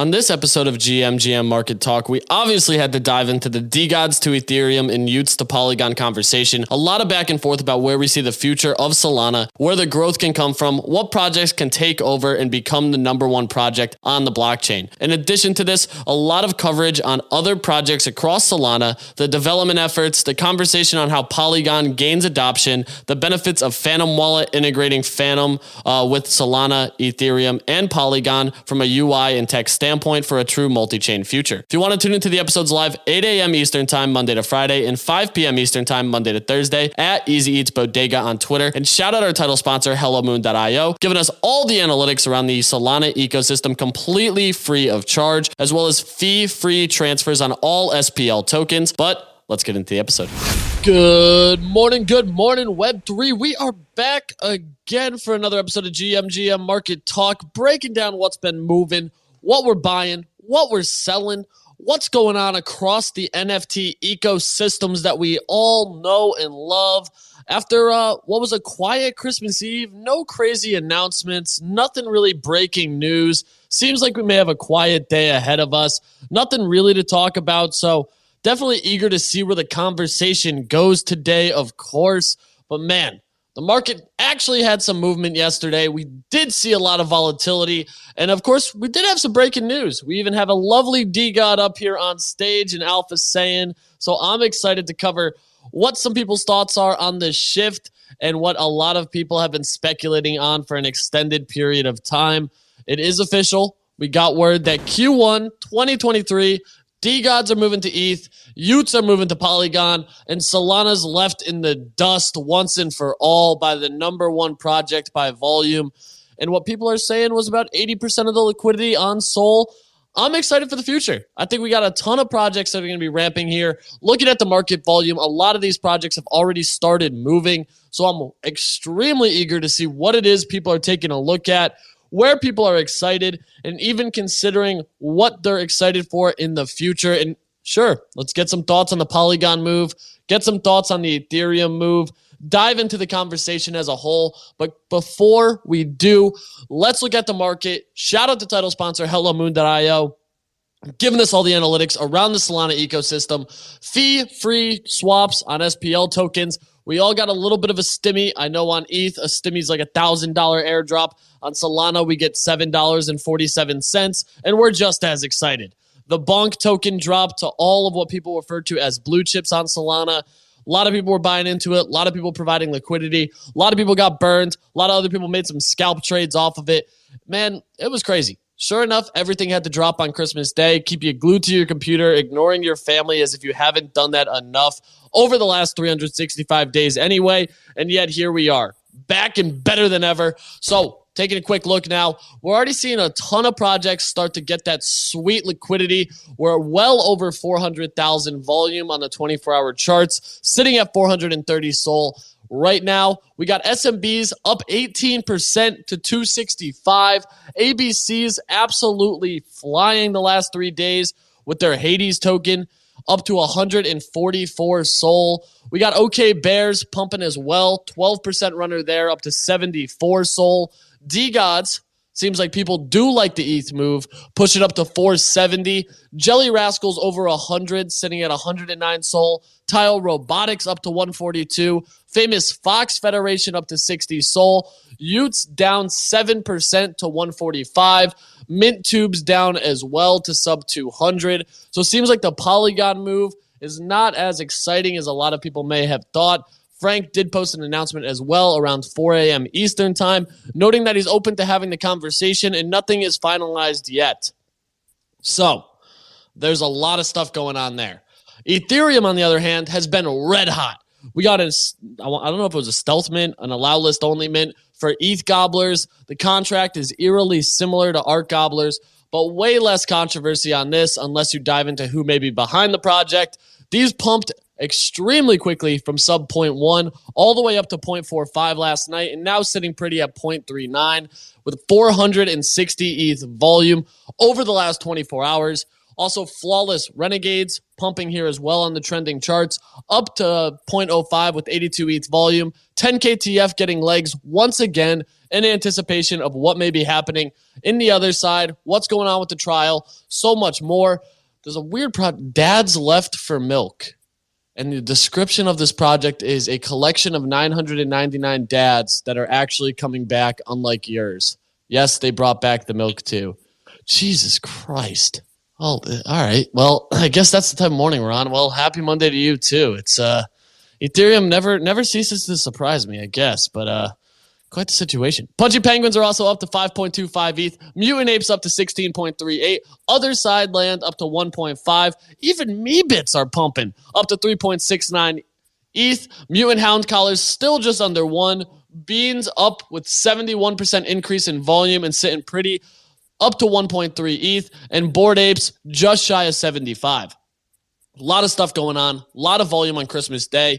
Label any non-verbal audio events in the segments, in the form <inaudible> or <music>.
On this episode of GMGM Market Talk, we obviously had to dive into the DeGods to Ethereum and y00ts to Polygon conversation. A lot of back and forth about where we see the future of Solana, where the growth can come from, what projects can take over and become the number one project on the blockchain. In addition to this, a lot of coverage on other projects across Solana, the development efforts, the conversation on how Polygon gains adoption, the benefits of Phantom Wallet integrating Phantom uh, with Solana, Ethereum, and Polygon from a UI and tech standpoint standpoint for a true multi-chain future. If you want to tune into the episodes live 8 a.m. Eastern Time, Monday to Friday, and 5 p.m. Eastern Time, Monday to Thursday, at Easy Eats Bodega on Twitter, and shout out our title sponsor, HelloMoon.io, giving us all the analytics around the Solana ecosystem completely free of charge, as well as fee-free transfers on all SPL tokens. But let's get into the episode. Good morning, good morning, Web3. We are back again for another episode of GMGM Market Talk, breaking down what's been moving what we're buying, what we're selling, what's going on across the NFT ecosystems that we all know and love. After uh, what was a quiet Christmas Eve, no crazy announcements, nothing really breaking news. Seems like we may have a quiet day ahead of us. Nothing really to talk about. So, definitely eager to see where the conversation goes today, of course. But man, the market actually had some movement yesterday. We did see a lot of volatility. And of course, we did have some breaking news. We even have a lovely DeGod up here on stage and Alpha Sam. So I'm excited to cover what some people's thoughts are on this shift and what a lot of people have been speculating on for an extended period of time. It is official. We got word that Q1 2023 DeGods are moving to ETH, y00ts are moving to Polygon, and Solana's left in the dust once and for all by the number one project by volume. And what people are saying was about 80% of the liquidity on Sol. I'm excited for the future. I think we got a ton of projects that are going to be ramping here. Looking at the market volume, a lot of these projects have already started moving. So I'm extremely eager to see what it is people are taking a look at where people are excited, and even considering what they're excited for in the future. And sure, let's get some thoughts on the Polygon move, get some thoughts on the Ethereum move, dive into the conversation as a whole. But before we do, let's look at the market. Shout out to title sponsor HelloMoon.io giving us all the analytics around the Solana ecosystem, fee free swaps on SPL tokens. We all got a little bit of a stimmy. I know on ETH, a stimmy is like a $1,000 airdrop. On Solana, we get $7.47, and we're just as excited. The Bonk token dropped to all of what people refer to as blue chips on Solana. A lot of people were buying into it. A lot of people providing liquidity. A lot of people got burned. A lot of other people made some scalp trades off of it. Man, it was crazy. Sure enough, everything had to drop on Christmas Day. Keep you glued to your computer, ignoring your family as if you haven't done that enough over the last 365 days anyway. And yet here we are, back and better than ever. So, taking a quick look now, we're already seeing a ton of projects start to get that sweet liquidity. We're well over 400,000 volume on the 24 hour charts, sitting at 430 SOL right now. We got SMBs up 18% to 265. ABCs absolutely flying the last three days with their Hades token up to 144 SOL. We got OK Bears pumping as well, 12% runner there up to 74 SOL. D Gods Seems like people do like the ETH move. Push it up to 470. Jelly Rascals over 100, sitting at 109 SOL. Taiyo Robotics up to 142. Famous Fox Federation up to 60 SOL. y00ts down 7% to 145. Mint Tubes down as well to sub 200. So it seems like the Polygon move is not as exciting as a lot of people may have thought. Frank did post an announcement as well around 4 a.m. Eastern Time, noting that he's open to having the conversation and nothing is finalized yet. So, there's a lot of stuff going on there. Ethereum, on the other hand, has been red hot. We got a, I don't know if it was a stealth mint, an allow list only mint for ETH gobblers. The contract is eerily similar to Art gobblers, but way less controversy on this unless you dive into who may be behind the project. These pumped extremely quickly from sub 0.1 all the way up to 0.45 last night and now sitting pretty at 0.39 with 460 ETH volume over the last 24 hours. Also, flawless renegades pumping here as well on the trending charts, up to 0.05 with 82 ETH volume. 10 KTF getting legs once again in anticipation of what may be happening in the other side, what's going on with the trial, so much more. There's a weird project, Dads Left for Milk. And the description of this project is a collection of 999 dads that are actually coming back, unlike yours. Yes, they brought back the milk too. Jesus Christ. Oh, all right. Well, <clears throat> I guess that's the type of morning we're on. Well, happy Monday to you too. It's uh Ethereum never never ceases to surprise me, I guess, but uh quite the situation. Pudgy Penguins are also up to 5.25 ETH. Mutant Apes up to 16.38. Otherside land up to 1.5. Even Meebits are pumping up to 3.69 ETH. Mutant Hound Collars still just under one. Beans up with 71% increase in volume and sitting pretty up to 1.3 ETH. And Bored Apes just shy of 75. A lot of stuff going on. A lot of volume on Christmas Day.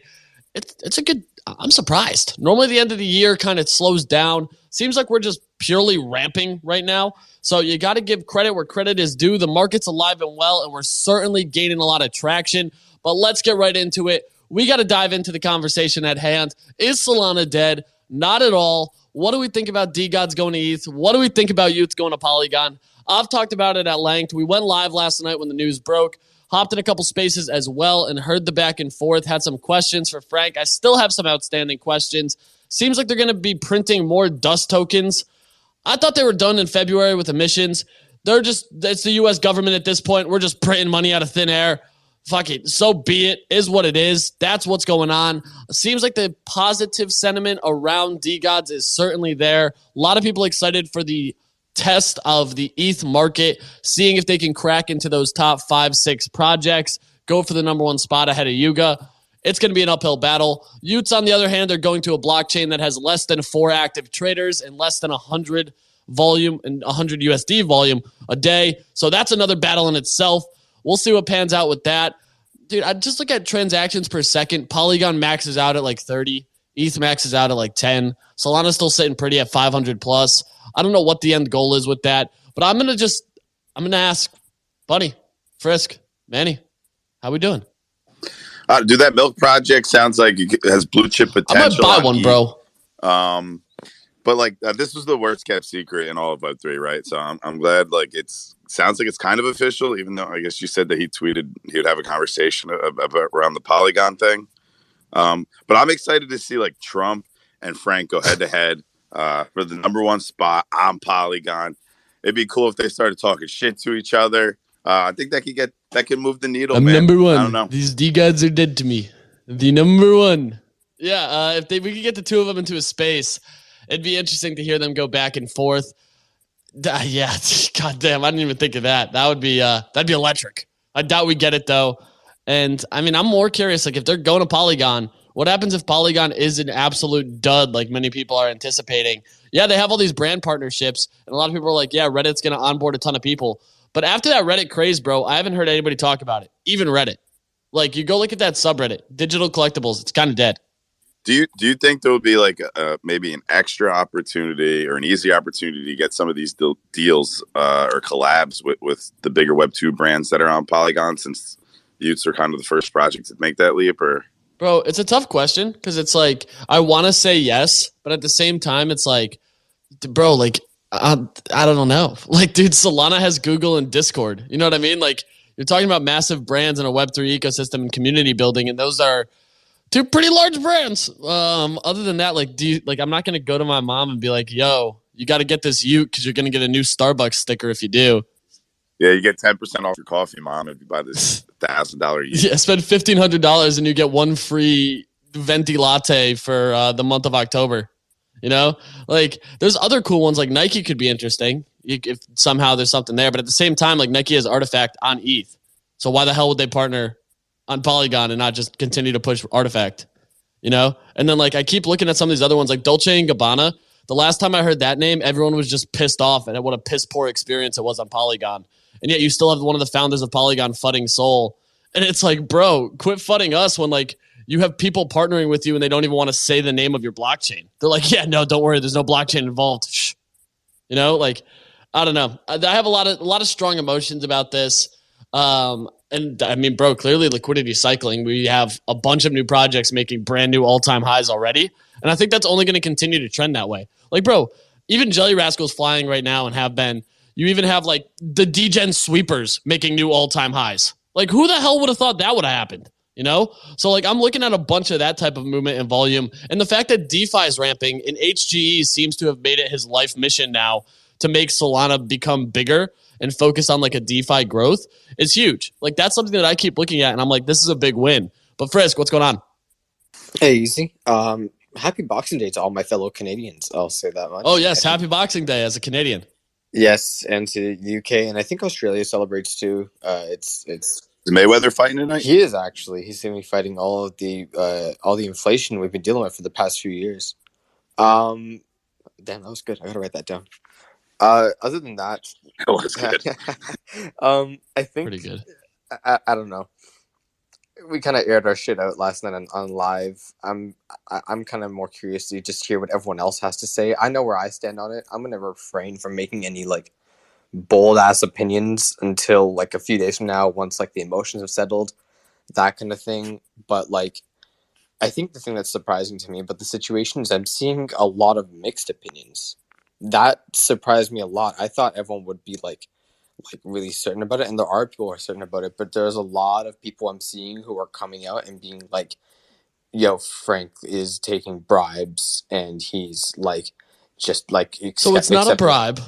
It's, it's a good I'm surprised. Normally, the end of the year kind of slows down. Seems like we're just purely ramping right now. So you got to give credit where credit is due. The market's alive and well, and we're certainly gaining a lot of traction. But let's get right into it. We got to dive into the conversation at hand. Is Solana dead? Not at all. What do we think about DeGods going to ETH? What do we think about y00ts going to Polygon? I've talked about it at length. We went live last night when the news broke hopped in a couple spaces as well and heard the back and forth. Had some questions for Frank. I still have some outstanding questions. Seems like they're going to be printing more dust tokens. I thought they were done in February with emissions. They're just, it's the US government at this point. We're just printing money out of thin air. Fuck it. So be it. Is what it is. That's what's going on. Seems like the positive sentiment around DeGods is certainly there. A lot of people excited for the test of the ETH market, seeing if they can crack into those top five, six projects, go for the number one spot ahead of Yuga. It's going to be an uphill battle. y00ts, on the other hand, are going to a blockchain that has less than four active traders and less than 100 volume and 100 USD volume a day. So that's another battle in itself. We'll see what pans out with that. Dude, I just look at transactions per second. Polygon maxes out at like 30. ETH maxes out at like 10. Solana's still sitting pretty at 500 plus. I don't know what the end goal is with that, but I'm gonna just I'm gonna ask Bunny, Frisk, Manny, how we doing? Uh, do that milk project sounds like it has blue chip potential. I might buy one, bro. Um, but like uh, this was the worst kept secret in all of Web three, right? So I'm I'm glad like it's sounds like it's kind of official, even though I guess you said that he tweeted he would have a conversation about, around the Polygon thing. Um, but I'm excited to see like Trump and Frank go head to head uh, for the number one spot on Polygon. It'd be cool if they started talking shit to each other. Uh, I think that could get that could move the needle. I'm man. number one. I don't know. These DeGods are dead to me. The number one. Yeah, uh, if they we could get the two of them into a space, it'd be interesting to hear them go back and forth. <laughs> Yeah, <laughs> god damn, I didn't even think of that. That would be uh, that'd be electric. I doubt we get it though. And I mean, I'm more curious. Like, if they're going to Polygon, what happens if Polygon is an absolute dud, like many people are anticipating? Yeah, they have all these brand partnerships, and a lot of people are like, yeah, Reddit's going to onboard a ton of people. But after that Reddit craze, bro, I haven't heard anybody talk about it, even Reddit. Like, you go look at that subreddit, digital collectibles, it's kind of dead. Do you do you think there will be like a, maybe an extra opportunity or an easy opportunity to get some of these deals uh, or collabs with, with the bigger Web two brands that are on Polygon since y00ts are kind of the first project to make that leap? Or Bro, it's a tough question because it's like I want to say yes, but at the same time, it's like, bro, like I, I don't know. <laughs> Like, dude, Solana has Google and Discord. You know what I mean? Like, you're talking about massive brands in a Web three ecosystem and community building, and those are two pretty large brands. Um, other than that, like, do you, like I'm not gonna go to my mom and be like, "Yo, you got to get this y00t because you're gonna get a new Starbucks sticker if you do." Yeah, you get ten percent off your coffee, mom, if you buy this <laughs> thousand dollar. y00t. Yeah, spend fifteen hundred dollars and you get one free venti latte for uh, the month of October. You know, like there's other cool ones like Nike could be interesting if somehow there's something there. But at the same time, like Nike has Artifact on ETH, so why the hell would they partner on Polygon and not just continue to push Artifact? You know, and then like I keep looking at some of these other ones like Dolce and Gabbana. The last time I heard that name, everyone was just pissed off and what a piss poor experience it was on Polygon and yet you still have one of the founders of Polygon fudding SOL. And it's like, bro, quit fudding us when like you have people partnering with you and they don't even want to say the name of your blockchain. They're like, yeah, no, don't worry, there's no blockchain involved. Shh. You know, like I don't know. I have a lot of a lot of strong emotions about this. Um, and I mean, bro, clearly liquidity cycling. We have a bunch of new projects making brand new all time highs already. And I think that's only going to continue to trend that way. Like, bro, even Jelly Rascals flying right now and have been. You even have like the DGen sweepers making new all time highs. Like, who the hell would have thought that would have happened? You know? So, like, I'm looking at a bunch of that type of movement and volume. And the fact that DeFi is ramping and HGE seems to have made it his life mission now to make Solana become bigger and focus on like a DeFi growth is huge. Like, that's something that I keep looking at. And I'm like, this is a big win. But, Frisk, what's going on? Hey, easy. Um, happy Boxing Day to all my fellow Canadians. I'll say that much. Oh, yes. Happy Boxing Day as a Canadian. Yes, and to the UK, and I think Australia celebrates too. Uh, it's it's Is Mayweather fighting tonight? he is actually he's going to be fighting all of the uh, all the inflation we've been dealing with for the past few years. Um, damn, that was good. I gotta write that down. Uh, other than that, <laughs> Oh, that's good. <laughs> um, I think Pretty good. I, I don't know. We kind of aired our shit out last night on, on live. I'm I, I'm kind of more curious to just hear what everyone else has to say. I know where I stand on it. I'm gonna refrain from making any like bold ass opinions until like a few days from now, once like the emotions have settled, that kind of thing. But like, I think the thing that's surprising to me about the situation is I'm seeing a lot of mixed opinions. That surprised me a lot. I thought everyone would be like like really certain about it and there are people who are certain about it but there's a lot of people i'm seeing who are coming out and being like yo frank is taking bribes and he's like just like So it's not a bribe.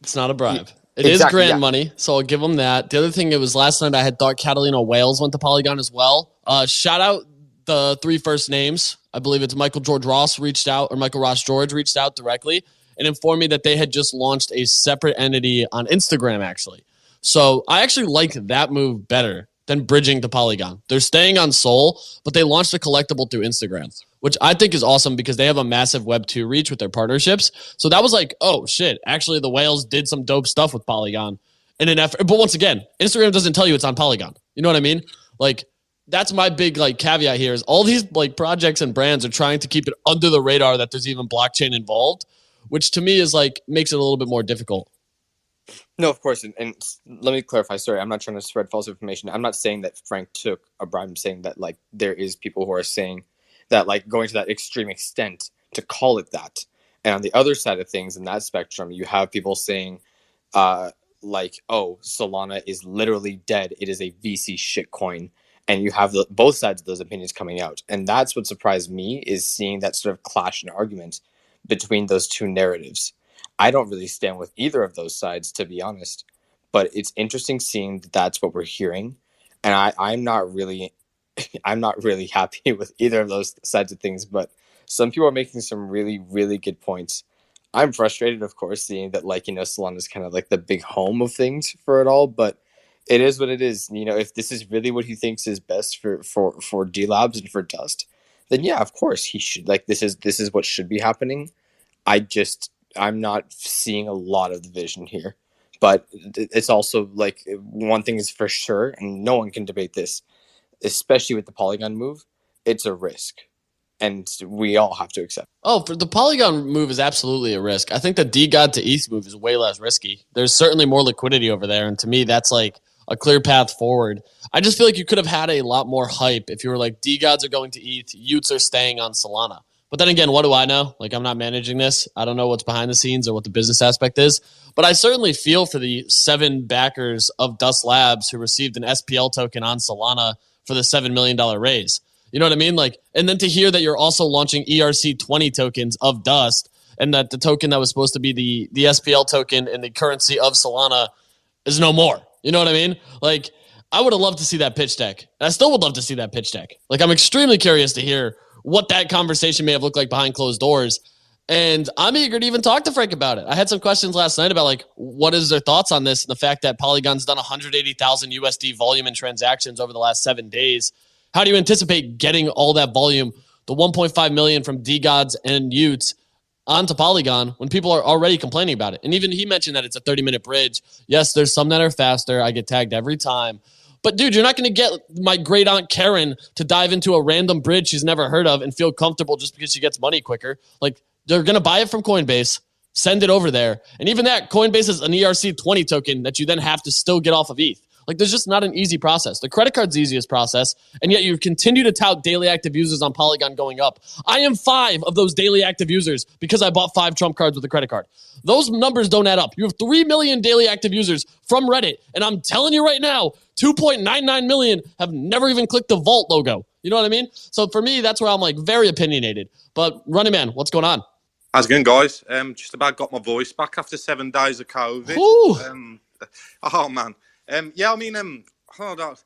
It's not a bribe. It is Exactly, grant yeah. money, so I'll give them that. The other thing, it was last night I had thought Catalina Whales went to Polygon as well. Uh, shout out the three first names. I believe it's Michael George Ross reached out, or Michael Ross George reached out directly and informed me that they had just launched a separate entity on Instagram, actually. So I actually like that move better than bridging to Polygon. They're staying on SOL, but they launched a collectible through Instagram, which I think is awesome because they have a massive Web 2 reach with their partnerships. So that was like, oh shit, actually the whales did some dope stuff with Polygon in an effort. But once again, Instagram doesn't tell you it's on Polygon. You know what I mean? Like that's my big like caveat here is all these like projects and brands are trying to keep it under the radar that there's even blockchain involved, which to me is like makes it a little bit more difficult. no of course and, and let me clarify sorry i'm not trying to spread false information. I'm not saying that frank took a bribe. I'm saying that like there is people who are saying that like going to that extreme extent to call it that. And on the other side of things in that spectrum you have people saying uh like oh solana is literally dead. It is a vc shitcoin and you have the, both sides of those opinions coming out. And that's what surprised me is seeing that sort of clash in argument between those two narratives. I don't really stand with either of those sides to be honest but it's interesting seeing that that's what we're hearing and i i'm not really <laughs> i'm not really happy <laughs> with either of those sides of things but some people are making some really really good points. I'm frustrated of course seeing that like you know solana is kind of like the big home of things for it all but it is what it is. You know if this is really what he thinks is best for for for d labs and for dust then yeah of course he should like this is this is what should be happening i just i'm not seeing a lot of the vision here but it's also like one thing is for sure and no one can debate this especially with the polygon move it's a risk and we all have to accept Oh, for the Polygon move is absolutely a risk. I think the DeGod to ETH move is way less risky. There's certainly more liquidity over there, and to me, that's like a clear path forward. I just feel like you could have had a lot more hype if you were like DeGods are going to ETH, y00ts are staying on Solana. But then again, what do I know? Like I'm not managing this. I don't know what's behind the scenes or what the business aspect is. But I certainly feel for the seven backers of Dust Labs who received an SPL token on Solana for the seven million dollar raise. You know what I mean? Like, and then to hear that you're also launching ERC 20 tokens of Dust, and that the token that was supposed to be the the SPL token and the currency of Solana is no more. You know what I mean? Like, I would have loved to see that pitch deck. I still would love to see that pitch deck. Like, I'm extremely curious to hear what that conversation may have looked like behind closed doors. And I'm eager to even talk to Frank about it. I had some questions last night about like what is their thoughts on this and the fact that Polygon's done 180,000 USD volume in transactions over the last seven days. How do you anticipate getting all that volume, the 1.5 million from DeGods and y00ts, onto Polygon when people are already complaining about it? And even he mentioned that it's a 30 minute bridge. Yes, there's some that are faster. I get tagged every time. But dude, you're not going to get my great aunt Karen to dive into a random bridge she's never heard of and feel comfortable just because she gets money quicker. Like they're going to buy it from Coinbase, send it over there. And even that, Coinbase is an ERC 20 token that you then have to still get off of ETH. Like there's just not an easy process. The credit card's the easiest process, and yet you continue to tout daily active users on Polygon going up. I am five of those daily active users because I bought five Trump cards with a credit card. Those numbers don't add up. You have 3 million daily active users from Reddit, and I'm telling you right now, 2.99 million have never even clicked the Vault logo. You know what I mean? So for me, that's where I'm like very opinionated. But Running Man, what's going on? How's it going, guys? Um, just about got my voice back after seven days of COVID. Um, <laughs> oh man, um, yeah. I mean, um, hold on.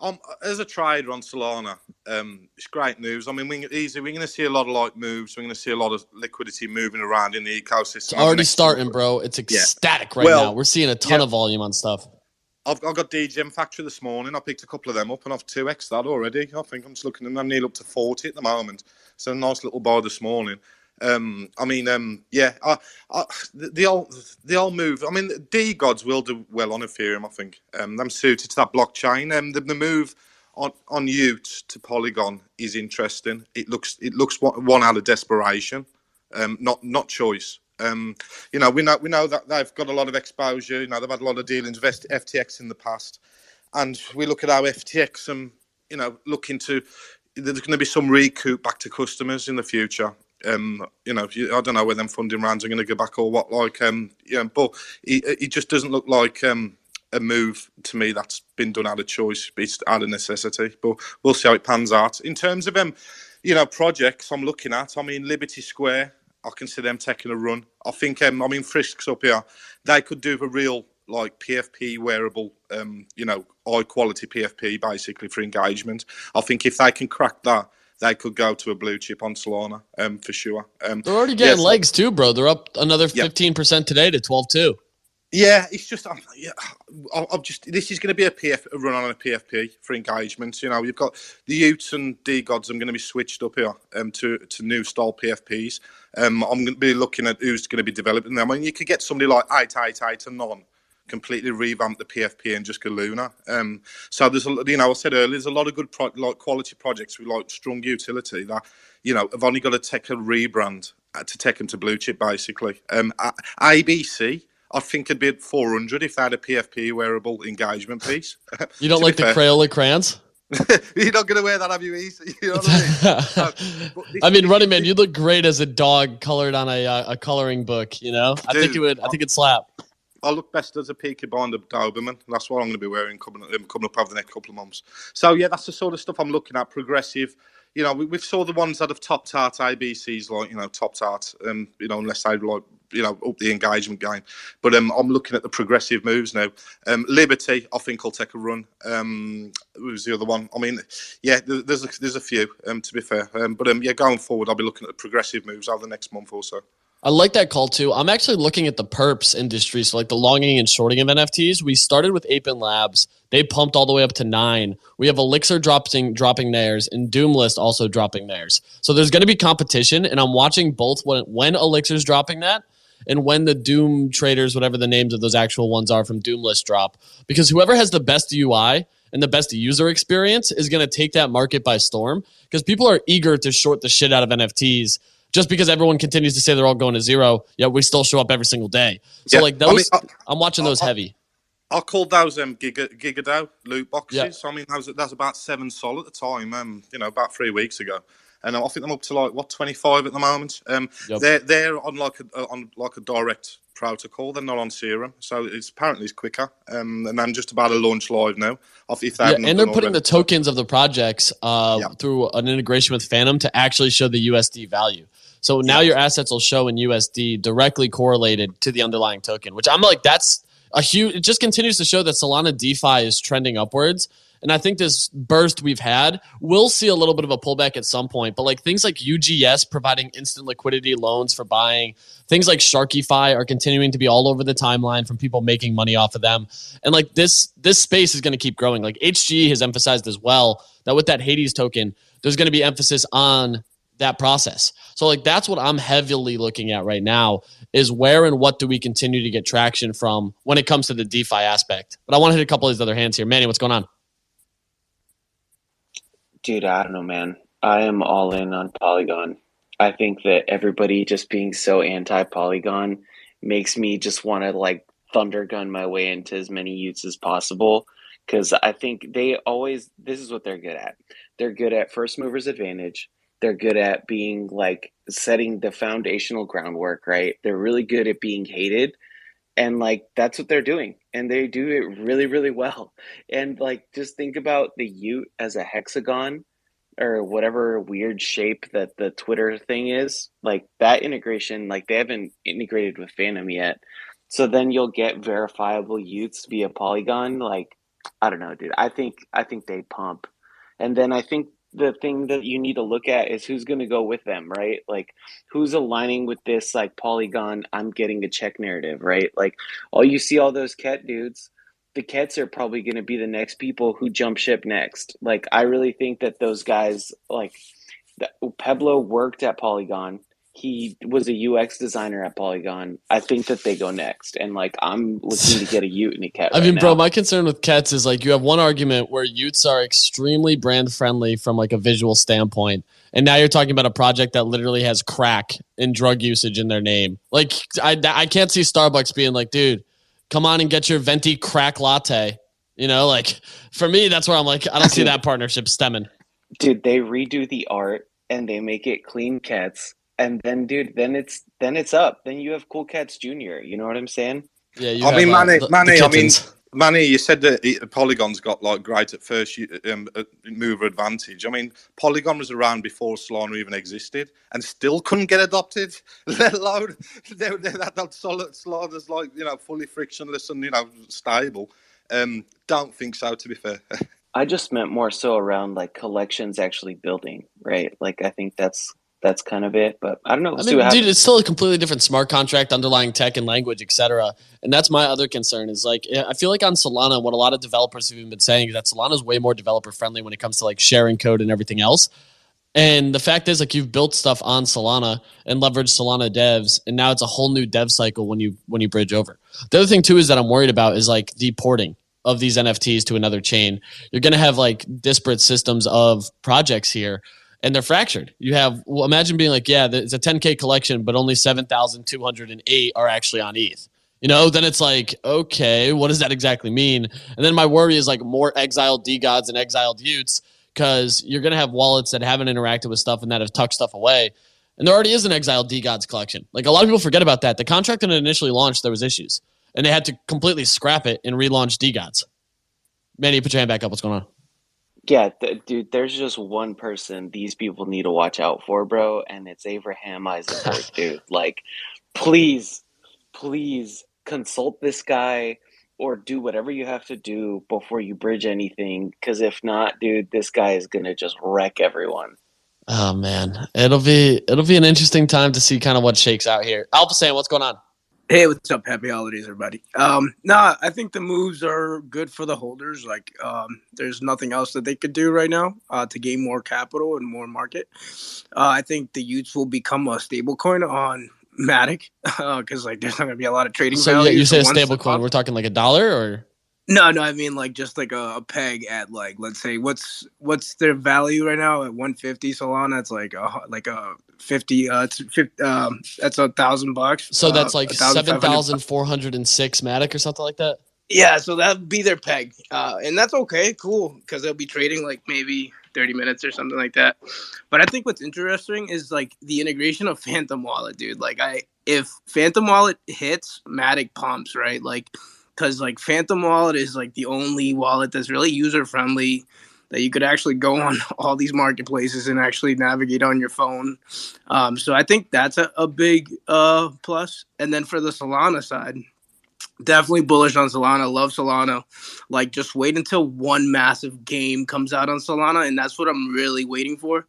Um, as a trader on Solana, um, it's great news. I mean, we easy. We're going to see a lot of like moves. We're going to see a lot of liquidity moving around in the ecosystem. It's already starting, bro. It's ecstatic yeah. right well, now. We're seeing a ton yeah. of volume on stuff. I've, I've got DGM Factory this morning. I picked a couple of them up and I've 2x that already. I think I'm just looking and I'm nearly up to 40 at the moment. So a nice little buy this morning. Um, I mean, um, yeah, I, I, the old the old move. I mean, DeGods will do well on Ethereum. I think um, I'm suited to that blockchain. Um, the, the move on on y00t to Polygon is interesting. It looks it looks one out of desperation, um, not not choice. Um, you know, we know we know that they've got a lot of exposure. You know, they've had a lot of dealings with FTX in the past, and we look at our FTX and you know, looking to there's going to be some recoup back to customers in the future. Um, you know, I don't know where them funding rounds are going to go back or what. Like, um, yeah, but it, it just doesn't look like um, a move to me that's been done out of choice. It's out of necessity. But we'll see how it pans out. In terms of um, you know, projects I'm looking at. I mean, Liberty Square. I can see them taking a run. I think. Um, I mean, Frisk's up here. They could do a real like PFP wearable, um, you know, high quality PFP basically for engagement. I think if they can crack that, they could go to a blue chip on Solana um, for sure. Um, They're already getting legs too, bro. They're up another fifteen percent today to twelve two. Yeah, it's just, I'm, yeah, I'm just. This is going to be a PF a run on a PFP for engagement. You know, you've got the y00ts Gods. I'm going to be switched up here um, to to new style PFPs. Um, I'm going to be looking at who's going to be developing them. I mean, you could get somebody like eight eight eight and non completely revamp the PFP and just go Luna. Um, so there's a, you know I said earlier there's a lot of good pro- like quality projects with like strong utility that you know have only got to take a rebrand uh, to take them to blue chip basically. Um, ABC. I think it'd be at 400 if they had a PFP wearable engagement piece. <laughs> You don't like the Crayola crayons? <laughs> You're not going to wear that, have you, Easy? <laughs> You know I mean? I mean, Running Man, you look great as a dog colored on a, uh, a coloring book. You know, Dude, I think it would. I think it'd slap. I look best as a peaky binder Doberman. That's what I'm going to be wearing coming, um, coming up over the next couple of months. So yeah, that's the sort of stuff I'm looking at. Progressive. You know, we, have saw the ones that have topped out ABCs, like you know, topped out. Um, you know, unless they like you know up the engagement game. But um, I'm looking at the progressive moves now. Um, Liberty, I think, I'll take a run. Um, was the other one? I mean, yeah, there's a, there's a few. Um, to be fair, um, but um, yeah, going forward, I'll be looking at the progressive moves over the next month or so. I like that call too. I'm actually looking at the perps industry, so like the longing and shorting of NFTs. We started with Apen Labs. They pumped all the way up to nine. We have Elixir dropping dropping theirs, and Doomlist also dropping theirs. So there's going to be competition, and I'm watching both when when Elixir's dropping that and when the Doom traders, whatever the names of those actual ones are from Doomlist drop, because whoever has the best UI and the best user experience is going to take that market by storm. Because people are eager to short the shit out of NFTs just because everyone continues to say they're all going to zero, yet we still show up every single day. So yeah. like those, I am watching those I, heavy. I called those um Giga GigaDAO loot boxes. Yeah. I mean, that was, that about seven sol at the time. Um, you know, about three weeks ago, and I think I'm up to like what 25 at the moment. Um, yep. they're they're on like a on like a direct protocol. They're not on Serum, so it's apparently it's quicker. Um, and I'm just about to launch live now. If they yeah, and they're putting already. the tokens of the projects uh, yeah. through an integration with Phantom to actually show the USD value. So now your assets will show in USD directly correlated to the underlying token, which I'm like, that's a huge, it just continues to show that Solana DeFi is trending upwards. And I think this burst we've had will see a little bit of a pullback at some point. But like things like UGS providing instant liquidity loans for buying, things like Sharky.fi are continuing to be all over the timeline from people making money off of them. And like this, this space is going to keep growing. Like HG has emphasized as well that with that Hades token, there's going to be emphasis on that process. So like that's what I'm heavily looking at right now is where and what do we continue to get traction from when it comes to the DeFi aspect. But I want to hit a couple of these other hands here. Manny, what's going on? Dude, I don't know, man. I am all in on Polygon. I think that everybody just being so anti Polygon makes me just want to like thunder gun my way into as many y00ts as possible because I think they always this is what they're good at. They're good at first movers advantage. They're good at being like setting the foundational groundwork, right? They're really good at being hated. And like that's what they're doing. And they do it really, really well. <laughs> And like just think about the y00t as a hexagon or whatever weird shape that the Twitter thing is. Like that integration, like they haven't integrated with Phantom yet. So then you'll get verifiable y00ts via Polygon. Like I don't know, dude. I think I think they pump. And then I think the thing that you need to look at is who's going to go with them, right? Like who's aligning with this like Polygon I'm getting a check narrative, right? Like all you see all those cat dudes, the cats are probably going to be the next people who jump ship next. Like I really think that those guys like Pablo worked at Polygon he was a UX designer at Polygon. I think that they go next, and like I'm looking to get a y00t and a Cet. <laughs> I right mean, bro, my concern with Cets is like you have one argument where y00ts are extremely brand friendly from like a visual standpoint, and now you're talking about a project that literally has crack and drug usage in their name. Like I, I can't see Starbucks being like, dude, come on and get your venti crack latte. You know, like for me, that's where I'm like, I don't see <laughs> that partnership stemming. dude, they redo the art and they make it clean cats, and then dude, then it's then it's up. Then you have Cool Cats Junior. You know what I'm saying? Yeah, you I have, mean, uh, Manny, the- the Manny, I mean, kittens. Manny, you said that it, Polygon's got like great at first um, uh, mover advantage. I mean, Polygon was around before Solana even existed and still couldn't get adopted, <laughs> let alone they, they, that, that solid Solana's like, you know, fully frictionless and, you know, stable. Um, don't think so, to be fair. <laughs> I just meant more so around like collections actually building, right? Like I think that's that's kind of it. But I don't know. I mean, dude, it's still a completely different smart contract, underlying tech and language, etc. And that's my other concern is like I feel like on Solana, what a lot of developers have even been saying is that Solana is way more developer friendly when it comes to like sharing code and everything else. And the fact is, like you've built stuff on Solana and leveraged Solana devs, and now it's a whole new dev cycle when you when you bridge over. The other thing too is that I'm worried about is like deporting of these NFTs to another chain. You're going to have like disparate systems of projects here, and they're fractured. You have well, imagine being like, yeah, it's a 10k collection, but only 7,208 are actually on ETH. You know, then it's like, okay, what does that exactly mean? And then my worry is like more exiled DeGods and exiled y00ts because you're to have wallets that haven't interacted with stuff and that have tucked stuff away. And there already is an exiled DeGods collection. Like a lot of people forget about that. The contract when it initially launched, there was issues, and they had to completely scrap it and relaunch DeGods. Manny, put your hand back up. What's going on? Yeah, th- dude. There's just one person these people need to watch out for, bro, and it's Avraham Eisenberg, dude. <laughs> Like, please, please consult this guy or do whatever you have to do before you bridge anything. Because if not, dude, this guy is gonna just wreck everyone. Oh man, it'll be it'll be an interesting time to see kind of what shakes out here. Alpha Sam, what's going on? Hey, what's up? Happy holidays, everybody. Um, nah, I think the moves are good for the holders. Like, um, there's nothing else that they could do right now uh, to gain more capital and more market. Uh, I think the y00ts will become a stable coin on Matic <laughs> because like there's not gonna be a lot of trading. So value say a stable coin. We're talking like a dollar or No, no, I mean like just like a, a peg at like let's say what's what's their value right now at 150 Solana? It's like a like a 50. Uh, it's 50, um, that's a thousand bucks. so uh, that's like 1,500 seven thousand four hundred and six Matic or something like that. Yeah, so that'd be their peg, uh, and that's okay, cool, because they'll be trading like maybe 30 minutes or something like that. But I think what's interesting is like the integration of Phantom Wallet, dude. Like, I if Phantom Wallet hits, Matic pumps, right? Like, because like Phantom Wallet is like the only wallet that's really user friendly that you could actually go on <laughs> all these marketplaces and actually navigate on your phone. Um, so I think that's a, a big uh, plus. And then for the Solana side definitely bullish on Solana. Love Solana. Like, just wait until one massive game comes out on Solana, and that's what I'm really waiting for.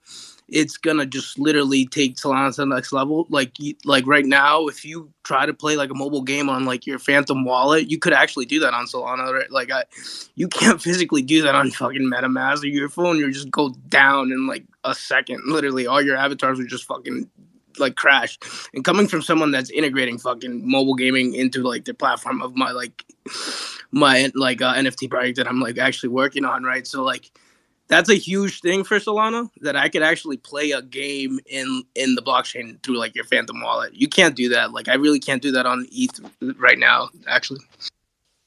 It's gonna just literally take Solana to the next level. Like, like right now, if you try to play like a mobile game on like your Phantom wallet, you could actually do that on Solana. Right? Like, I, you can't <laughs> physically do that on fucking MetaMask or your phone. You just go down in like a second. Literally, all your avatars would just fucking like crash and coming from someone that's integrating fucking mobile gaming into like the platform of my like <sighs> my like uh, NFT project that I'm like actually working on, right? So like that's a huge thing for Solana that I could actually play a game in in the blockchain through like your Phantom wallet. You can't do that. Like I really can't do that on ETH right now, actually.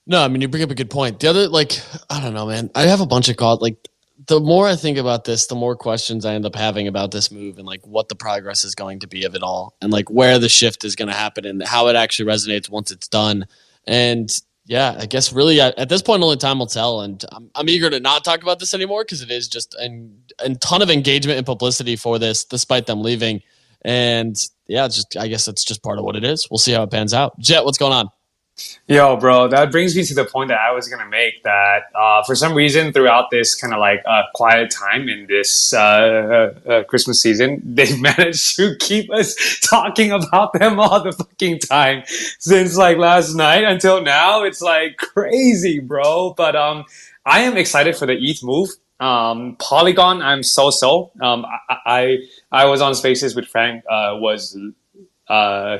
No, I mean you bring up a good point. The other, like, I don't know, man. I have a bunch of calls. Like, the more I think about this, the more questions I end up having about this move and like what the progress is going to be of it all, and like where the shift is going to happen and how it actually resonates once it's done. And yeah, I guess really at, this point, only time will tell. And I'm, I'm eager to not talk about this anymore because it is just an, a ton of engagement and publicity for this, despite them leaving. And yeah, just I guess it's just part of what it is. We'll see how it pans out. Jet, what's going on? Yo, bro, that brings me to the point that I was gonna make. That uh, for some reason, throughout this kind of like uh, quiet time in this uh, uh, uh Christmas season, <laughs> they've managed to keep us talking about them all the fucking time since like last night until now. It's like crazy, bro. But um, I am excited for the ETH move. Um, Polygon, I'm so so. Um, I, I, I was on Spaces with Frank. Uh, was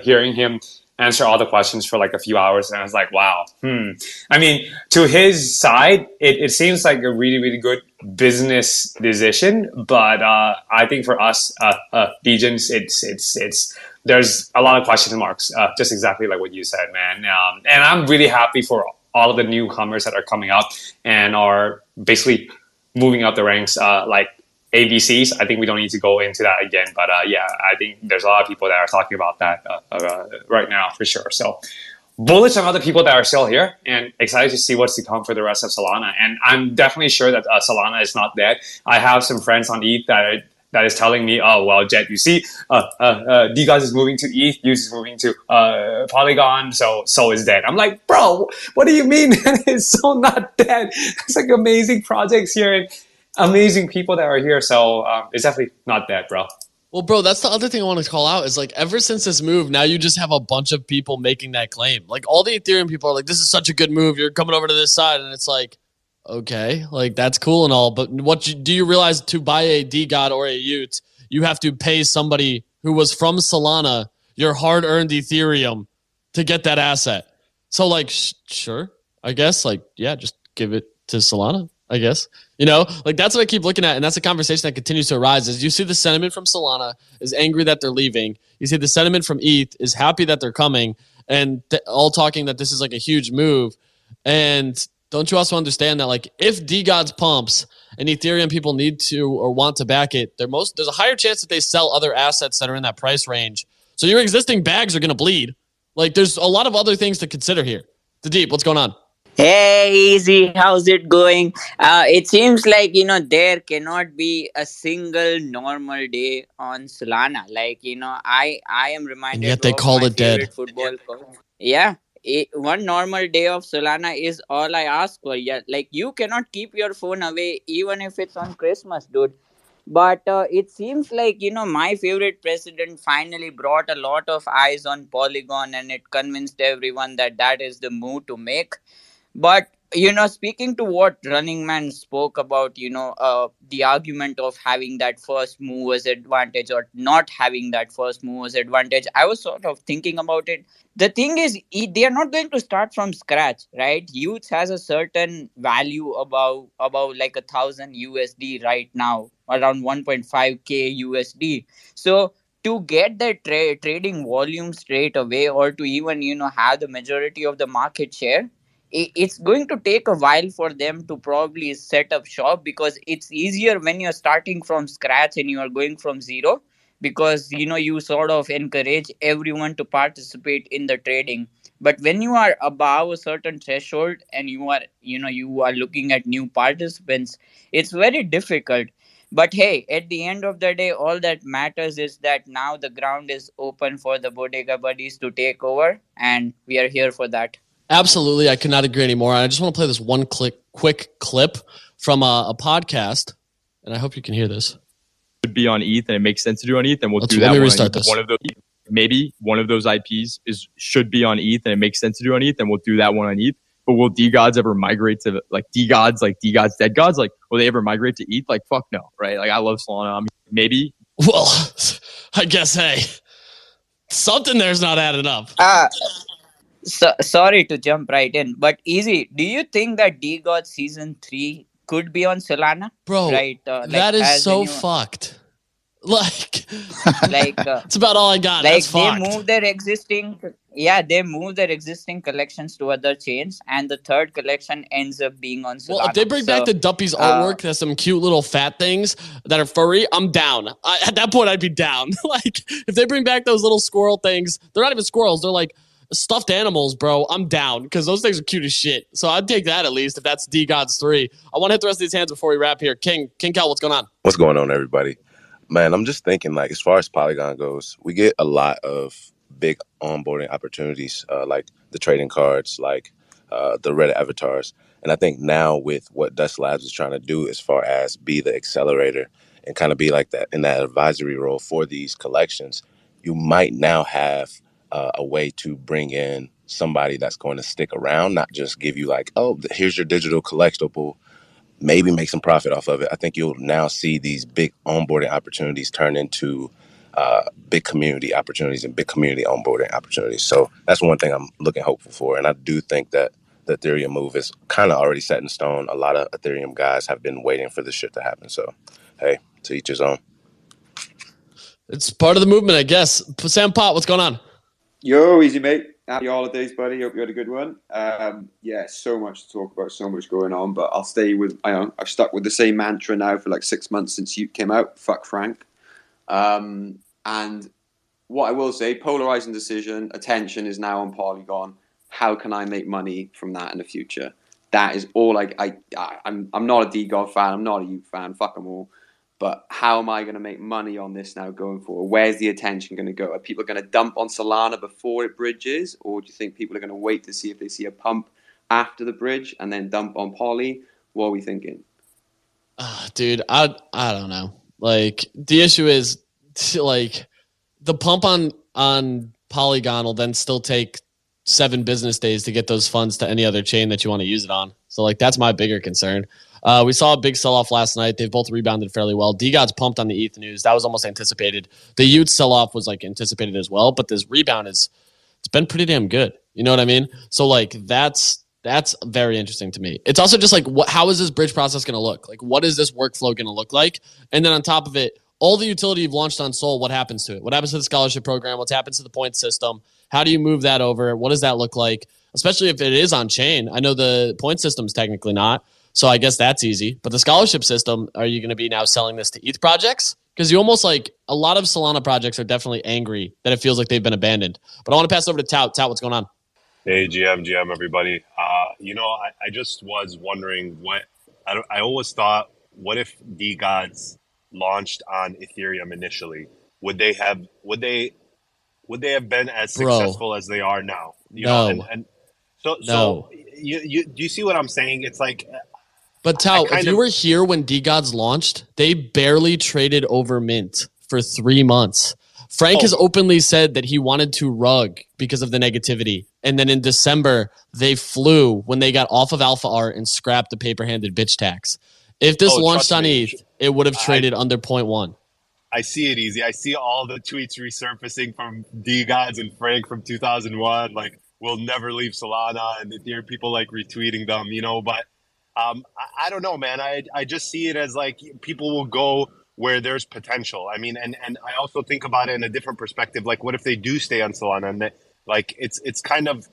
hearing him answer all the questions for like a few hours and i was like wow hmm. I mean to his side it, it seems like a really really good business decision but uh, i think for us uh, uh it's it's it's there's a lot of question marks uh, just exactly like what you said man. Um, and i'm really happy for all of the newcomers that are coming up and are basically moving up the ranks uh, like ABCs. I think we don't need to go into that again, but uh, yeah, I think there's a lot of people that are talking about that uh, uh, right now for sure. So bullish on other people that are still here and excited to see what's to come for the rest of Solana. And I'm definitely sure that uh, Solana is not dead. I have some friends on ETH that are, that is telling me, oh well, Jet, you see, uh, uh, uh, DeGods is moving to ETH, y00ts is moving to uh, Polygon, so so is dead. I'm like, bro, what do you mean? <laughs> it's so not dead. It's like amazing projects here, and amazing people that are here. So um, it's definitely not bad, bro. Well, bro, that's the other thing I want to call out is like ever since this move, now you just have a bunch of people making that claim. Like all the Ethereum people are like, "This is such a good move. You're coming over to this side," and it's like, okay, like that's cool and all, but what you, do you realize to buy a DeGod or a y00t, you have to pay somebody who was from Solana your hard-earned Ethereum to get that asset. So like, sh- sure, I guess like yeah, just give it to Solana. I guess. You know, like that's what I keep looking at, and that's a conversation that continues to arise. Is you see the sentiment from Solana is angry that they're leaving. You see the sentiment from ETH is happy that they're coming, and th- all talking that this is like a huge move. And don't you also understand that like if God's pumps and Ethereum people need to or want to back it, they're most there's a higher chance that they sell other assets that are in that price range. So your existing bags are going to bleed. Like there's a lot of other things to consider here. The deep, what's going on? Hey, easy. How's it going? Uh, it seems like you know there cannot be a single normal day on Solana. Like you know, I I am reminded. And yet they call it dead. Football. Yeah, it, one normal day of Solana is all I ask for. Yeah, like you cannot keep your phone away even if it's on Christmas, dude. But uh, it seems like you know my favorite president finally brought a lot of eyes on Polygon, and it convinced everyone that that is the move to make but you know speaking to what running man spoke about you know uh, the argument of having that first movers advantage or not having that first movers advantage i was sort of thinking about it. The thing is they are not going to start from scratch right? Y00ts has a certain value about about like a thousand usd right now around 1.5k usd so to get the tra- trading volume straight away or to even you know have the majority of the market share it's going to take a while for them to probably set up shop because it's easier when you're starting from scratch and you are going from zero because you know you sort of encourage everyone to participate in the trading. But when you are above a certain threshold and you are you know you are looking at new participants it's very difficult. But hey at the end of the day all that matters is that now the ground is open for the bodega buddies to take over and we are here for that Absolutely. I could not agree anymore. I just want to play this one click, quick clip from a, a podcast, and I hope you can hear this. Would be on ETH, and it makes sense to do on ETH, and we'll Let's, do that. Let me restart this. One of those, maybe one of those IPs is should be on ETH, and it makes sense to do on ETH, and we'll do that one on ETH. But will DeGods ever migrate to like DeGods, like DeGods, dead gods? Like, will they ever migrate to ETH? Like, fuck no, right? Like, I love Solana. I mean, maybe. Well, <laughs> I guess hey, something there's not adding up. Uh so, sorry to jump right in, but easy. Do you think that DeGod season three could be on Solana? Bro, right? Uh, like, that is so fucked. <laughs> Like, like uh, <laughs> it's about all I got. like That's they fucked. move their existing yeah they move their existing collections to other chains and the third collection ends up being on Solana. Well, if they bring back So, the Duppy's uh, artwork, that's some cute little fat things that are furry. I'm down. I, at that point, I'd be down. <laughs> like if they bring back those little squirrel things, they're not even squirrels. They're like stuffed animals, bro. I'm down because those things are cute as shit. So I'd take that at least if that's DeGods three. I want to hit the rest of these hands before we wrap here. King King Cal, what's going on? What's going on, everybody? Man, I'm just thinking, like, as far as Polygon goes, we get a lot of big onboarding opportunities, uh, like the trading cards, like uh, the Reddit avatars. And I think now with what Dust Labs is trying to do, as far as be the accelerator and kind of be like that in that advisory role for these collections, you might now have uh, a way to bring in somebody that's going to stick around, not just give you like, oh, here's your digital collectible maybe make some profit off of it. I think you'll now see these big onboarding opportunities turn into uh, big community opportunities and big community onboarding opportunities. So that's one thing I'm looking hopeful for. And I do think that the Ethereum move is kind of already set in stone. A lot of Ethereum guys have been waiting for this shit to happen. So, hey, to each his own. It's part of the movement, I guess. Sam Pot, what's going on? Yo, easy mate. Happy holidays, buddy. Hope you had a good one. Um, yeah, so much to talk about, so much going on. But I'll stay with. I know I've stuck with the same mantra now for like six months since you came out. Fuck Frank. Um, and what I will say, polarizing decision. Attention is now on Polygon. How can I make money from that in the future? That is all. I, I, I I'm, I'm not a DeGod fan. I'm not a U fan. Fuck them all. But how am I going to make money on this now going forward? Where's the attention going to go? Are people going to dump on Solana before it bridges, or do you think people are going to wait to see if they see a pump after the bridge and then dump on Poly? What are we thinking? Ah, dude, I I don't know. Like the issue is <laughs> like the pump on on Polygon will then still take seven business days to get those funds to any other chain that you want to use it on. So like that's my bigger concern. Uh, we saw a big sell off last night. They've both rebounded fairly well. DeGod's pumped on the ETH news. That was almost anticipated. The y00t sell off was like anticipated as well, but this rebound is it's been pretty damn good. You know what I mean? So like that's that's very interesting to me. It's also just like what how is this bridge process going to look? Like what is this workflow going to look like? And then on top of it, all the utility you've launched on SOL, what happens to it? What happens to the scholarship program? What happens to the point system? How do you move that over? What does that look like? Especially if it is on chain. I know the point system's technically not. So I guess that's easy. But the scholarship system, are you going to be now selling this to ETH projects? Because you almost like a lot of Solana projects are definitely angry that it feels like they've been abandoned. But I want to pass over to Tout. Tout, what's going on? Hey, GM, GM, everybody. Uh, you know, I, I just was wondering what I, I always thought, what if DeGods launched on Ethereum initially? Would they have? Would they? Would they have been as Bro. successful as they are now? You No. know, and, and so No. so you, you do you see what I'm saying? It's like But Tao, if you of- were here when DeGods launched, they barely traded over Mint for three months. Frank Oh. has openly said that he wanted to rug because of the negativity. And then in December, they flew when they got off of Alpha Art and scrapped the paper handed bitch tax. If this Oh, launched on me. ETH, it would have I- traded under point one. I see it easy. I see all the tweets resurfacing from DeGods and Frank from 2001. Like, we'll never leave Solana, and there are people like retweeting them, you know. But um, I, I don't know, man. I I just see it as like people will go where there's potential. I mean, and and I also think about it in a different perspective. Like, what if they do stay on Solana? And they, like, it's it's kind of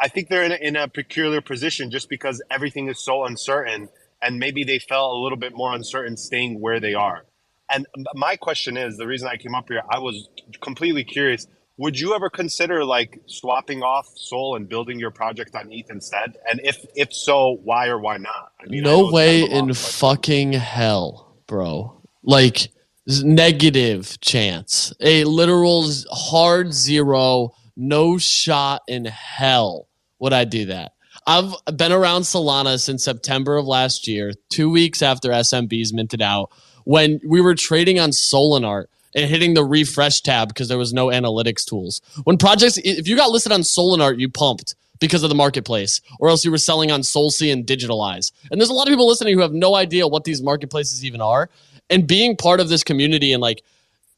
I think they're in a, in a peculiar position just because everything is so uncertain, and maybe they felt a little bit more uncertain staying where they are. And my question is the reason I came up here, I was completely curious. Would you ever consider like swapping off Sol and building your project on ETH instead? And if if so, why or why not? I mean, no way kind of a long in fucking hell, bro. Like negative chance, a literal hard zero, no shot in hell would I do that. I've been around Solana since September of last year, two weeks after SMBs minted out, when we were trading on Solanart and hitting the refresh tab because there was no analytics tools. When projects, if you got listed on Solanart, you pumped because of the marketplace, or else you were selling on Solsea and DigitalEyes. And there's a lot of people listening who have no idea what these marketplaces even are. And being part of this community and like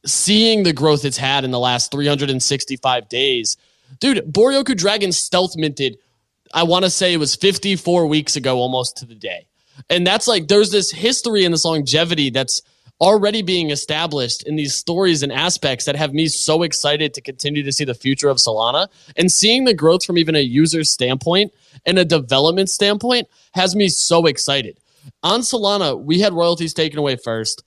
seeing the growth it's had in the last 365 days, dude, Boryoku Dragon stealth minted. I want to say it was 54 weeks ago, almost to the day. And that's like there's this history and this longevity that's already being established in these stories and aspects that have me so excited to continue to see the future of Solana and seeing the growth from even a user standpoint and a development standpoint has me so excited. On Solana, we had royalties taken away first.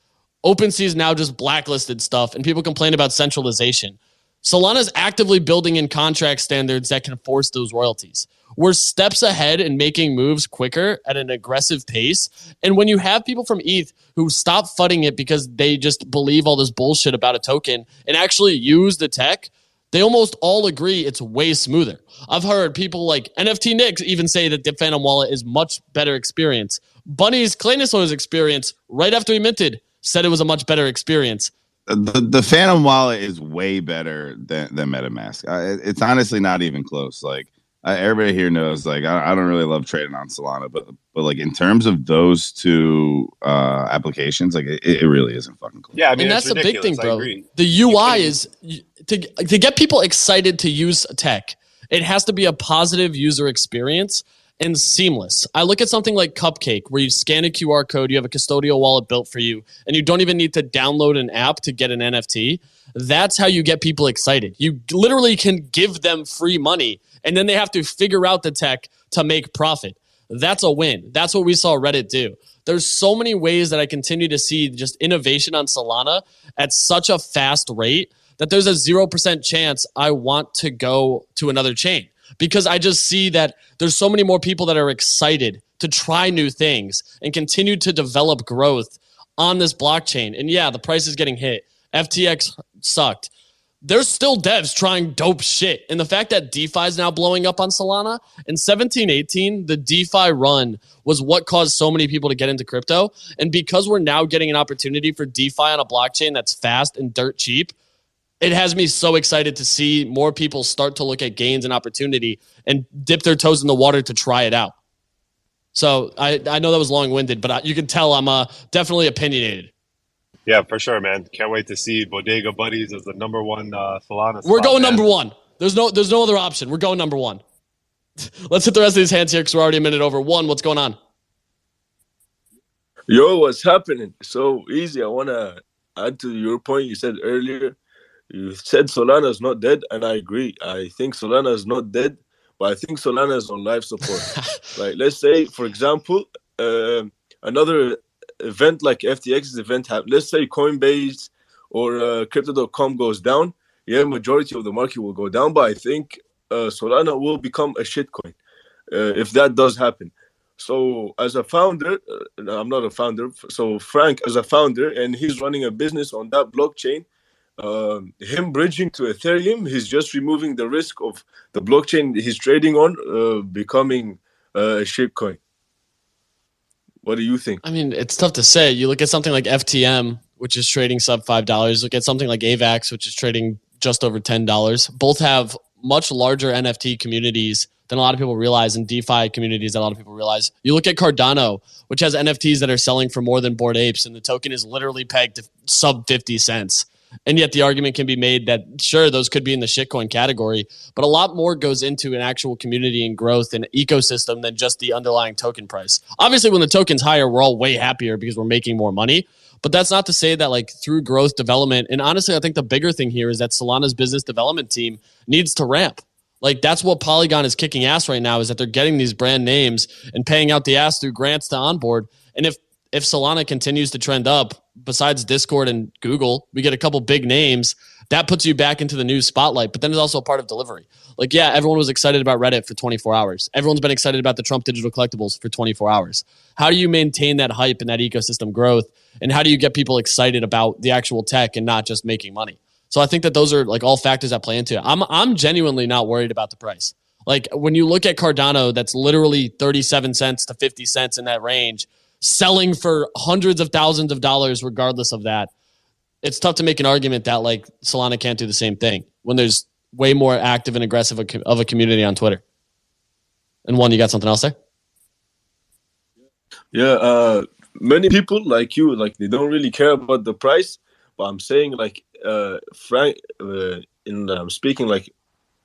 OpenSea is now just blacklisted stuff, and people complain about centralization. Solana is actively building in contract standards that can force those royalties. We're steps ahead in making moves quicker at an aggressive pace. And when you have people from ETH who stop fudding it because they just believe all this bullshit about a token and actually use the tech, they almost all agree it's way smoother. I've heard people like NFT Nick even say that the Phantom Wallet is much better experience. Bunny's Claynosaur's experience right after he minted said it was a much better experience. The, the Phantom Wallet is way better than, than MetaMask. Uh, it- it's honestly not even close. Like uh, everybody here knows, like I, I don't really love trading on Solana, but but like in terms of those two uh, applications, like it, it really isn't fucking close. Yeah, I mean, and it's that's the big thing, bro. The UI is to to get people excited to use tech. It has to be a positive user experience and seamless. I look at something like Cupcake, where you scan a QR code, you have a custodial wallet built for you, and you don't even need to download an app to get an NFT. That's how you get people excited. You literally can give them free money, and then they have to figure out the tech to make profit. That's a win. That's what we saw Reddit do. There's so many ways that I continue to see just innovation on Solana at such a fast rate that there's a 0% chance I want to go to another chain because I just see that there's so many more people that are excited to try new things and continue to develop growth on this blockchain. And yeah, the price is getting hit. FTX sucked. There's still devs trying dope shit. And the fact that DeFi is now blowing up on Solana in 17, 18, the DeFi run was what caused so many people to get into crypto. And because we're now getting an opportunity for DeFi on a blockchain that's fast and dirt cheap, it has me so excited to see more people start to look at gains and opportunity and dip their toes in the water to try it out. So I, I know that was long winded, but I, you can tell I'm uh, definitely opinionated. Yeah, for sure, man. Can't wait to see Bodega Buddies as the number one uh, Solana. We're going man. number one. There's no there's no other option. We're going number one. <laughs> Let's hit the rest of these hands here because we're already a minute over. One, what's going on? Yo, what's happening? So easy. I want to add to your point you said earlier. You said Solana is not dead, and I agree. I think Solana is not dead, but I think Solana is on life support. <laughs> like, let's say, for example, um another event like FTX's event happened. Let's say Coinbase or uh, Crypto.com goes down. Yeah, majority of the market will go down, but I think uh, Solana will become a shitcoin uh, if that does happen. So, as a founder, uh, I'm not a founder. So, Frank, as a founder, and he's running a business on that blockchain. Um, him bridging to Ethereum, he's just removing the risk of the blockchain he's trading on uh, becoming uh, a shitcoin. What do you think? I mean, it's tough to say. You look at something like FTM, which is trading sub five dollars. Look at something like AVAX, which is trading just over ten dollars. Both have much larger NFT communities than a lot of people realize, and DeFi communities that a lot of people realize. You look at Cardano, which has NFTs that are selling for more than Bored Apes, and the token is literally pegged to sub fifty cents. And yet, the argument can be made that sure, those could be in the shitcoin category, but a lot more goes into an actual community and growth and ecosystem than just the underlying token price. Obviously, when the token's higher, we're all way happier because we're making more money. But that's not to say that, like, through growth development, and honestly, I think the bigger thing here is that Solana's business development team needs to ramp. Like, that's what Polygon is kicking ass right now is that they're getting these brand names and paying out the ass through grants to onboard. And if if Solana continues to trend up, besides Discord and Google, we get a couple big names. That puts you back into the news spotlight. But then it's also a part of delivery. Like, yeah, everyone was excited about Reddit for 24 hours. Everyone's been excited about the Trump digital collectibles for 24 hours. How do you maintain that hype and that ecosystem growth? And how do you get people excited about the actual tech and not just making money? So I think that those are like all factors that play into it. I'm I'm genuinely not worried about the price. Like when you look at Cardano, that's literally 37 cents to 50 cents in that range, selling for hundreds of thousands of dollars regardless of that. It's tough to make an argument that like Solana can't do the same thing when there's way more active and aggressive of a- community on Twitter. And one, you got something else there? Yeah, uh, many people like you, like they don't really care about the price. But I'm saying, like, uh, Frank, uh, in um, speaking, like,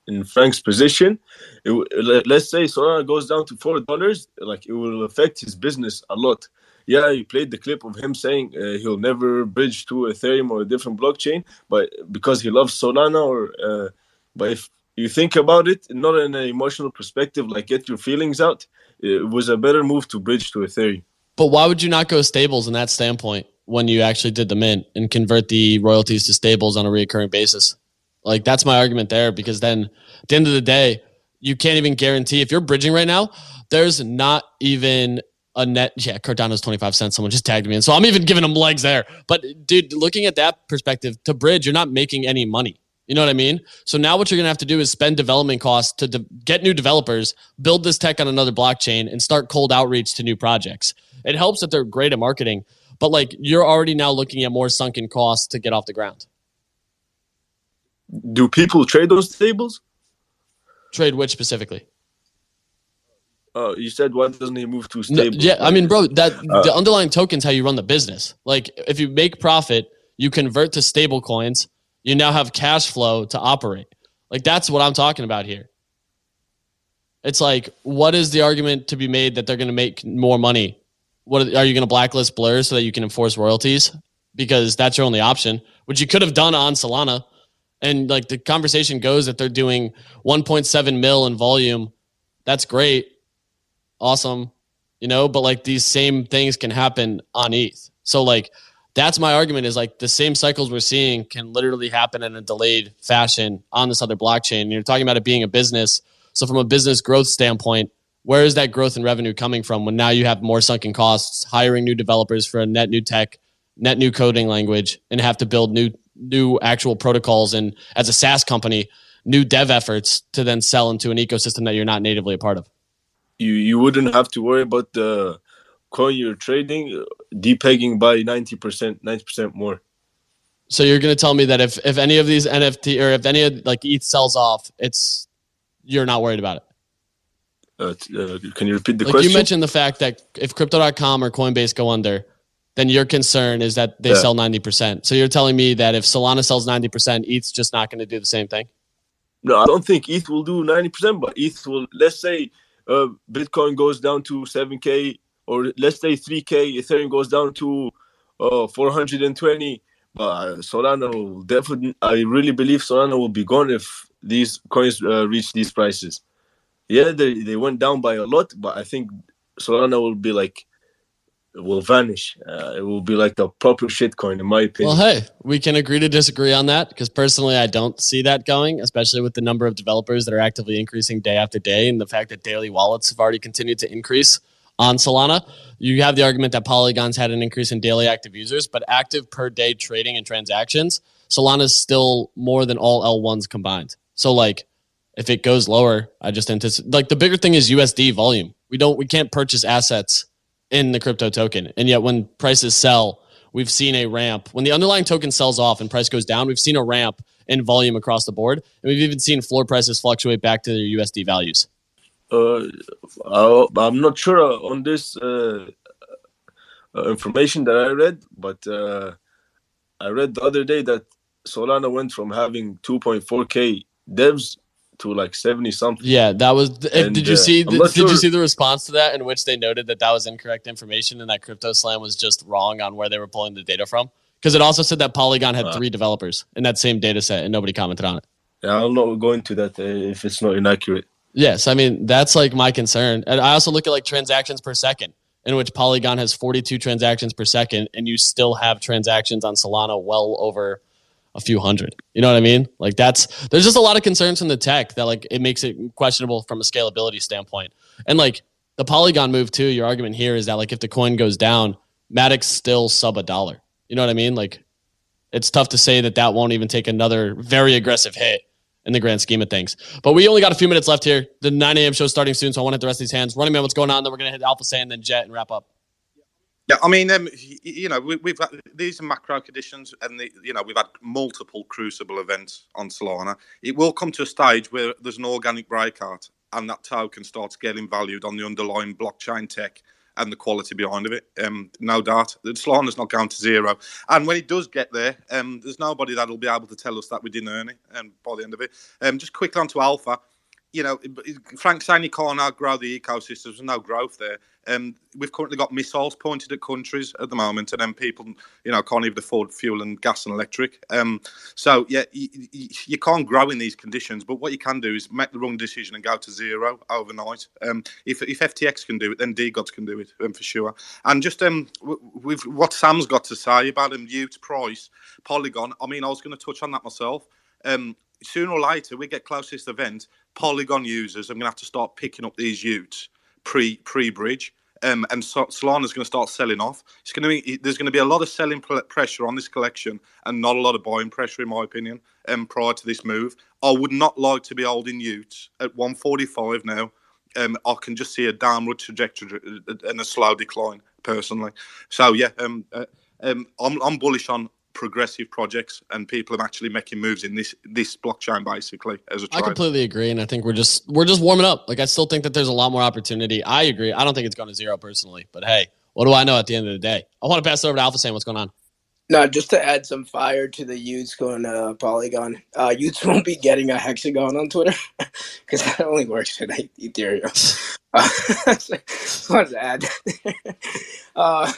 in Frank's position, it, let- let's say Solana goes down to four dollars, like it will affect his business a lot. Yeah, you played the clip of him saying uh, he'll never bridge to Ethereum or a different blockchain, but because he loves Solana, or uh, but if you think about it, not in an emotional perspective, like get your feelings out, it was a better move to bridge to Ethereum. But why would you not go stables in that standpoint when you actually did the mint and convert the royalties to stables on a recurring basis? Like that's my argument there because then at the end of the day, you can't even guarantee if you're bridging right now, there's not even a net. Yeah, Cardano's 25 cents. Someone just tagged me in. So I'm even giving them legs there. But dude, looking at that perspective, to bridge, you're not making any money. You know what I mean? So now what you're going to have to do is spend development costs to de- get new developers, build this tech on another blockchain, and start cold outreach to new projects. It helps that they're great at marketing, but like you're already now looking at more sunken costs to get off the ground. Do people trade those tables? Trade which specifically? Uh, you said why doesn't he move to No, stable? yeah, I mean, bro, that Uh, the underlying token's how you run the business. Like, if you make profit, you convert to stable coins. You now have cash flow to operate. Like, that's what I'm talking about here. It's like, what is the argument to be made that they're going to make more money? What are, are you going to blacklist Blur so that you can enforce royalties? Because that's your only option, which you could have done on Solana. And like the conversation goes that they're doing 1.7 mil in volume. That's great awesome, you know, but like these same things can happen on ETH. So like that's my argument is like the same cycles we're seeing can literally happen in a delayed fashion on this other blockchain. And you're talking about it being a business. So from a business growth standpoint, where is that growth in revenue coming from when now you have more sunken costs, hiring new developers for a net new tech, net new coding language, and have to build new new actual protocols and as a SaaS company, new dev efforts to then sell into an ecosystem that you're not natively a part of. you you wouldn't have to worry about the coin you're trading uh, depegging by 90% 90% more So you're going to tell me that if if any of these NFT or if any of like ETH sells off, it's you're not worried about it. uh, uh, can you repeat the like question you mentioned the fact that if crypto.com or Coinbase go under, then your concern is that they Yeah. sell 90%. So you're telling me that if Solana sells 90%, ETH's just not going to do the same thing? no i don't think eth will do 90% but eth will let's say uh, bitcoin goes down to 7k or let's say 3k ethereum goes down to uh, 420 but solana will definitely i really believe solana will be gone if these coins uh, reach these prices yeah they, they went down by a lot but i think solana will be like will vanish uh, it will be like the proper shitcoin in my opinion Well, hey, we can agree to disagree on that because personally, I don't see that going, especially with the number of developers that are actively increasing day after day and the fact that daily wallets have already continued to increase on Solana. You have the argument that Polygon's had an increase in daily active users, but active per day trading and transactions, Solana's still more than all L1s combined. So, like, if it goes lower, I just anticipate like the bigger thing is USD volume. We don't, we can't purchase assets in the crypto token. And yet when prices sell, we've seen a ramp. When the underlying token sells off and price goes down, we've seen a ramp in volume across the board. And we've even seen floor prices fluctuate back to their USD values. uh, I'm not sure on this uh, uh, information that I read, but uh, I read the other day that Solana went from having 2.4k devs to like 70 something. Yeah, that was. And, did you uh, see? Did, did you see the response to that in which they noted that that was incorrect information and that CryptoSlam was just wrong on where they were pulling the data from? Because it also said that Polygon had Uh. three developers in that same data set and nobody commented on it. Yeah, I'm not going to that uh, if it's not inaccurate. Yes, I mean that's like my concern. And I also look at like transactions per second, in which Polygon has 42 transactions per second, and you still have transactions on Solana well over a few hundred. You know what I mean? Like that's there's just a lot of concerns from the tech that like it makes it questionable from a scalability standpoint. And like the Polygon move too, your argument here is that like if the coin goes down, Matic's still sub a dollar. You know what I mean? Like it's tough to say that that won't even take another very aggressive hit in the grand scheme of things. But we only got a few minutes left here. The 9 a.m. show starting soon, so I want to hit the rest of these hands. Running man, what's going on? Then we're gonna hit Alpha Sam, then Jet, and wrap up. Yeah, I mean, um, you know, we, we've got these are macro conditions, and the, you know, we've had multiple crucible events on Solana. It will come to a stage where there's an organic breakout, and that token starts getting valued on the underlying blockchain tech, and the quality behind of it. Um, no doubt, Solana's not going to zero. And when it does get there, um, there's nobody that'll be able to tell us that we didn't earn it. And um, by the end of it, um, just quickly on to Alpha you know, Frank saying you can't outgrow the ecosystem. There's no growth there. Um, we've currently got missiles pointed at countries at the moment, and then people, you know, can't even afford fuel and gas and electric. Um, so yeah, you, you, can't grow in these conditions. But what you can do is make the wrong decision and go to zero overnight. Um, if if FTX can do it, then DeGods can do it um, for sure. And just um, with what Sam's got to say about him, y00t Price, Polygon. I mean, I was going to touch on that myself. Um, sooner or later, we get closest event, Polygon users, I'm going to have to start picking up these y00ts pre pre bridge. Um, and so, Solana's going to start selling off. It's going to be there's going to be a lot of selling pressure on this collection, and not a lot of buying pressure, in my opinion. Um, prior to this move, I would not like to be holding y00ts at 145 now. Um, I can just see a downward trajectory uh, and a slow decline personally. So yeah, um, uh, um, I'm, I'm bullish on progressive projects and people are actually making moves in this this blockchain basically as a tribe. I completely agree and I think we're just we're just warming up. Like I still think that there's a lot more opportunity. I agree. I don't think it's going to zero personally, but hey, what do I know at the end of the day? I want to pass it over to Alpha Sam. What's going on? No, just to add some fire to the y00ts going to Polygon. Uh, y00ts <laughs> won't be getting a hexagon on Twitter <laughs> because that only works for Ethereum. <laughs> Uh, just wanted to add. uh,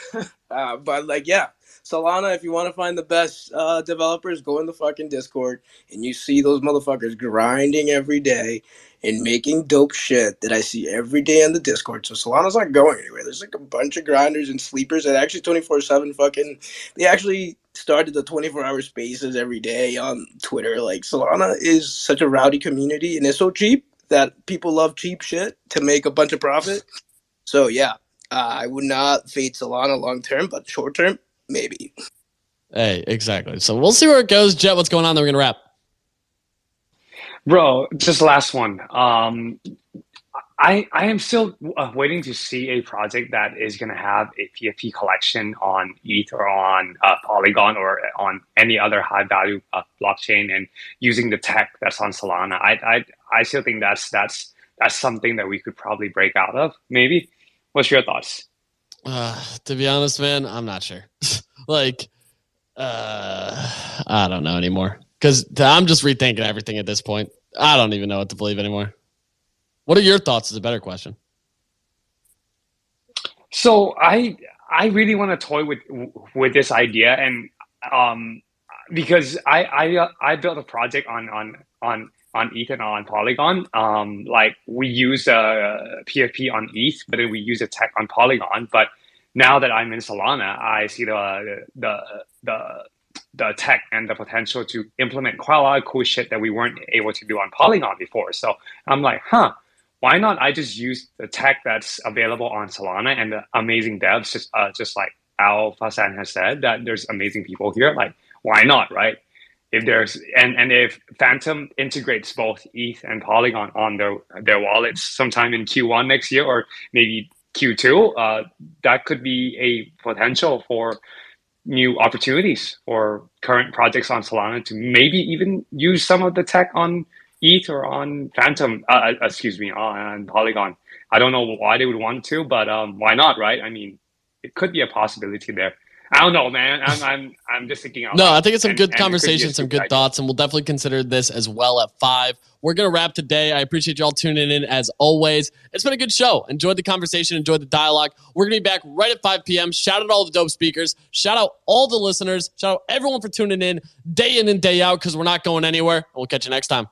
uh, but like, yeah, Solana, if you want to find the best uh, developers, go in the fucking Discord and you see those motherfuckers grinding every day and making dope shit that I see every day on the Discord. So Solana's not going anywhere. There's like a bunch of grinders and sleepers that actually 24 7 fucking, they actually started the 24 hour spaces every day on Twitter. Like Solana is such a rowdy community and it's so cheap that people love cheap shit to make a bunch of profit. So yeah, uh, I would not fade Solana long term, but short term, maybe. Hey, exactly. So we'll see where it goes. Jet, what's going on? Then we're gonna wrap. Bro, just last one. Um, I I am still uh, waiting to see a project that is gonna have a PFP collection on ETH or on uh, Polygon or on any other high value uh, blockchain and using the tech that's on Solana. I I I still think that's that's that's something that we could probably break out of. Maybe. What's your thoughts? Uh, <sighs> to be honest, man, I'm not sure. <laughs> like, uh, I don't know anymore because I'm just rethinking everything at this point. I don't even know what to believe anymore. What are your thoughts? Is a better question. So I I really want to toy with with this idea, and um, because I I uh, I built a project on on on on ETH and on Polygon. Um, like we use a uh, PFP on ETH, but then we use a tech on Polygon. But now that I'm in Solana, I see the the the the tech and the potential to implement quite a lot of cool shit that we weren't able to do on Polygon before. So I'm like, huh, why not? I just use the tech that's available on Solana and the amazing devs, just uh, just like Alpha Sam has said, that there's amazing people here. Like, why not, right? If there's and and if Phantom integrates both ETH and Polygon on their their wallets sometime in Q1 next year or maybe Q2, uh, that could be a potential for new opportunities for current projects on Solana to maybe even use some of the tech on ETH or on Phantom. Uh, uh excuse me, on Polygon. I don't know why they would want to, but um, why not, right? I mean, it could be a possibility there. I don't know, man. I'm I'm I'm just thinking. no, I think it's some and, good conversation, some good thoughts, and we'll definitely consider this as well at five. We're gonna wrap today. I appreciate y'all tuning in as always. It's been a good show. Enjoyed the conversation, enjoyed the dialogue. We're gonna be back right at 5 p.m. Shout out all the dope speakers. Shout out all the listeners. Shout out everyone for tuning in day in and day out because we're not going anywhere. We'll catch you next time.